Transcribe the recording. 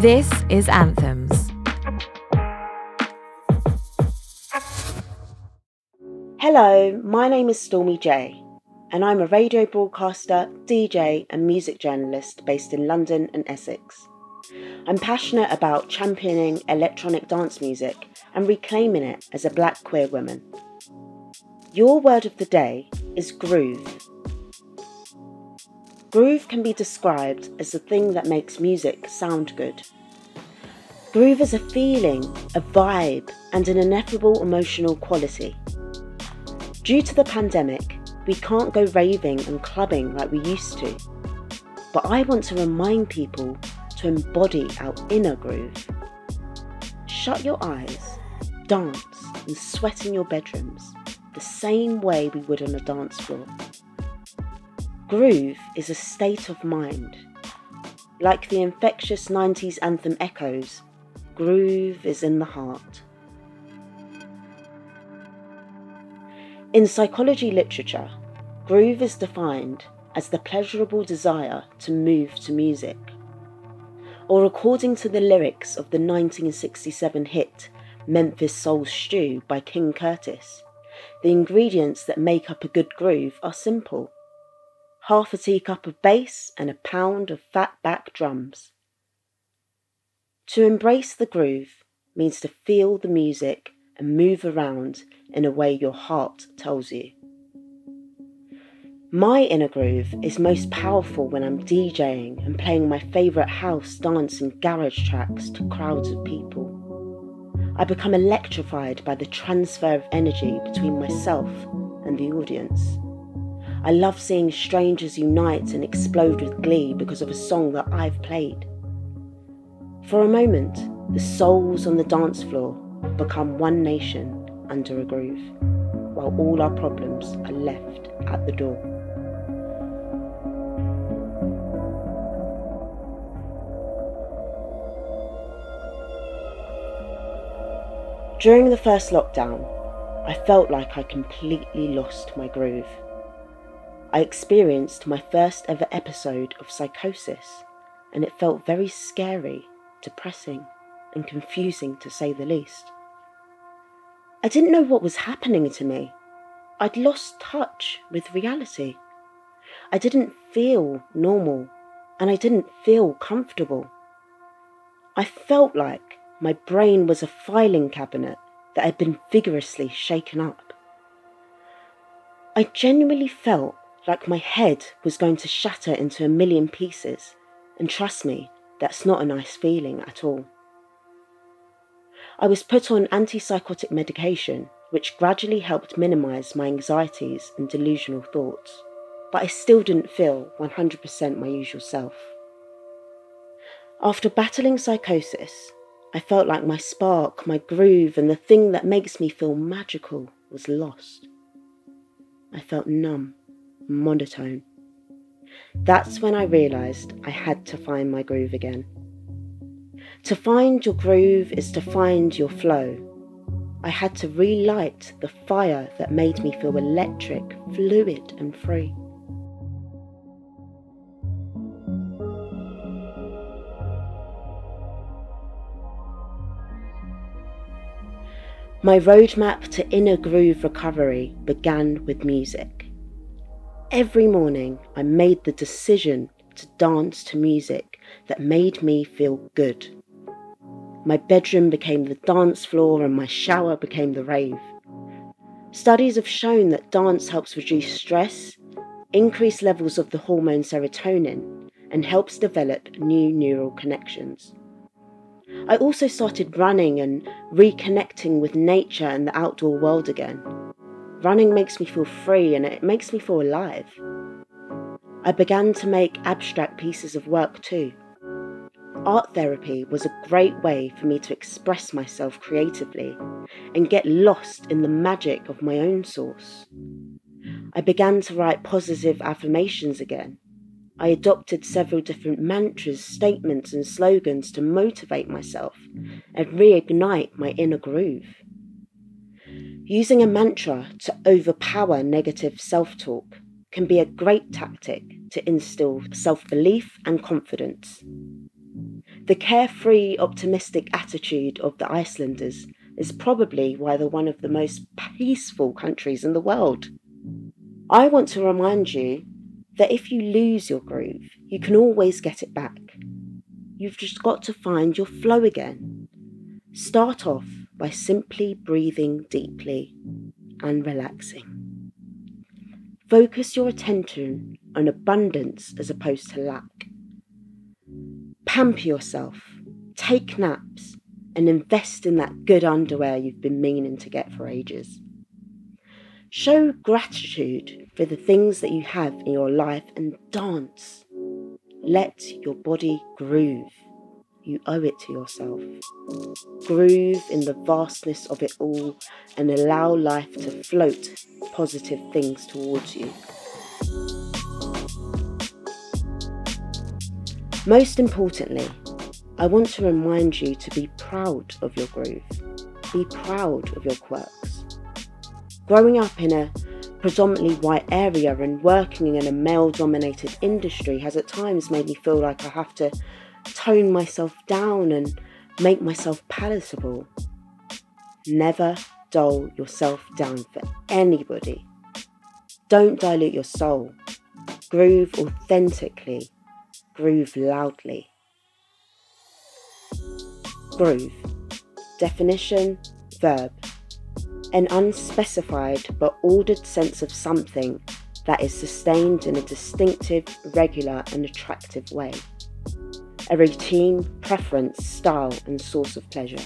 This is Anthems. Hello, my name is Stormy J, and I'm a radio broadcaster, DJ, and music journalist based in London and Essex. I'm passionate about championing electronic dance music and reclaiming it as a black queer woman. Your word of the day is groove. Groove can be described as the thing that makes music sound good. Groove is a feeling, a vibe, and an ineffable emotional quality. Due to the pandemic, we can't go raving and clubbing like we used to. But I want to remind people to embody our inner groove. Shut your eyes, dance, and sweat in your bedrooms the same way we would on a dance floor. Groove is a state of mind. Like the infectious 90s anthem echoes, groove is in the heart. In psychology literature, groove is defined as the pleasurable desire to move to music. Or according to the lyrics of the 1967 hit Memphis Soul Stew by King Curtis, the ingredients that make up a good groove are simple half a teacup of bass, and a pound of fat back drums. To embrace the groove means to feel the music and move around in a way your heart tells you. My inner groove is most powerful when I'm DJing and playing my favourite house, dance, and garage tracks to crowds of people. I become electrified by the transfer of energy between myself and the audience. I love seeing strangers unite and explode with glee because of a song that I've played. For a moment, the souls on the dance floor become one nation under a groove, while all our problems are left at the door. During the first lockdown, I felt like I completely lost my groove. I experienced my first ever episode of psychosis, and it felt very scary, depressing, and confusing to say the least. I didn't know what was happening to me. I'd lost touch with reality. I didn't feel normal, and I didn't feel comfortable. I felt like my brain was a filing cabinet that had been vigorously shaken up. I genuinely felt like my head was going to shatter into a million pieces, and trust me, that's not a nice feeling at all. I was put on antipsychotic medication, which gradually helped minimize my anxieties and delusional thoughts, but I still didn't feel 100% my usual self. After battling psychosis, I felt like my spark, my groove, and the thing that makes me feel magical was lost. I felt numb monotone. That's when I realised I had to find my groove again. To find your groove is to find your flow. I had to relight the fire that made me feel electric, fluid, and free. My roadmap to inner groove recovery began with music. Every morning, I made the decision to dance to music that made me feel good. My bedroom became the dance floor and my shower became the rave. Studies have shown that dance helps reduce stress, increase levels of the hormone serotonin, and helps develop new neural connections. I also started running and reconnecting with nature and the outdoor world again. Running makes me feel free and it makes me feel alive. I began to make abstract pieces of work too. Art therapy was a great way for me to express myself creatively and get lost in the magic of my own source. I began to write positive affirmations again. I adopted several different mantras, statements, and slogans to motivate myself and reignite my inner groove. Using a mantra to overpower negative self talk can be a great tactic to instill self belief and confidence. The carefree, optimistic attitude of the Icelanders is probably why they're one of the most peaceful countries in the world. I want to remind you that if you lose your groove, you can always get it back. You've just got to find your flow again. Start off by simply breathing deeply and relaxing. Focus your attention on abundance as opposed to lack. Pamper yourself, take naps, and invest in that good underwear you've been meaning to get for ages. Show gratitude for the things that you have in your life and dance. Let your body groove. You owe it to yourself. Groove in the vastness of it all and allow life to float positive things towards you. Most importantly, I want to remind you to be proud of your groove. Be proud of your quirks. Growing up in a predominantly white area and working in a male dominated industry has at times made me feel like I have to tone myself down and make myself palatable. Never dull yourself down for anybody. Don't dilute your soul. Groove authentically. Groove loudly. Groove. Definition Verb an unspecified but ordered sense of something that is sustained in a distinctive, regular, and attractive way. A routine, preference, style, and source of pleasure.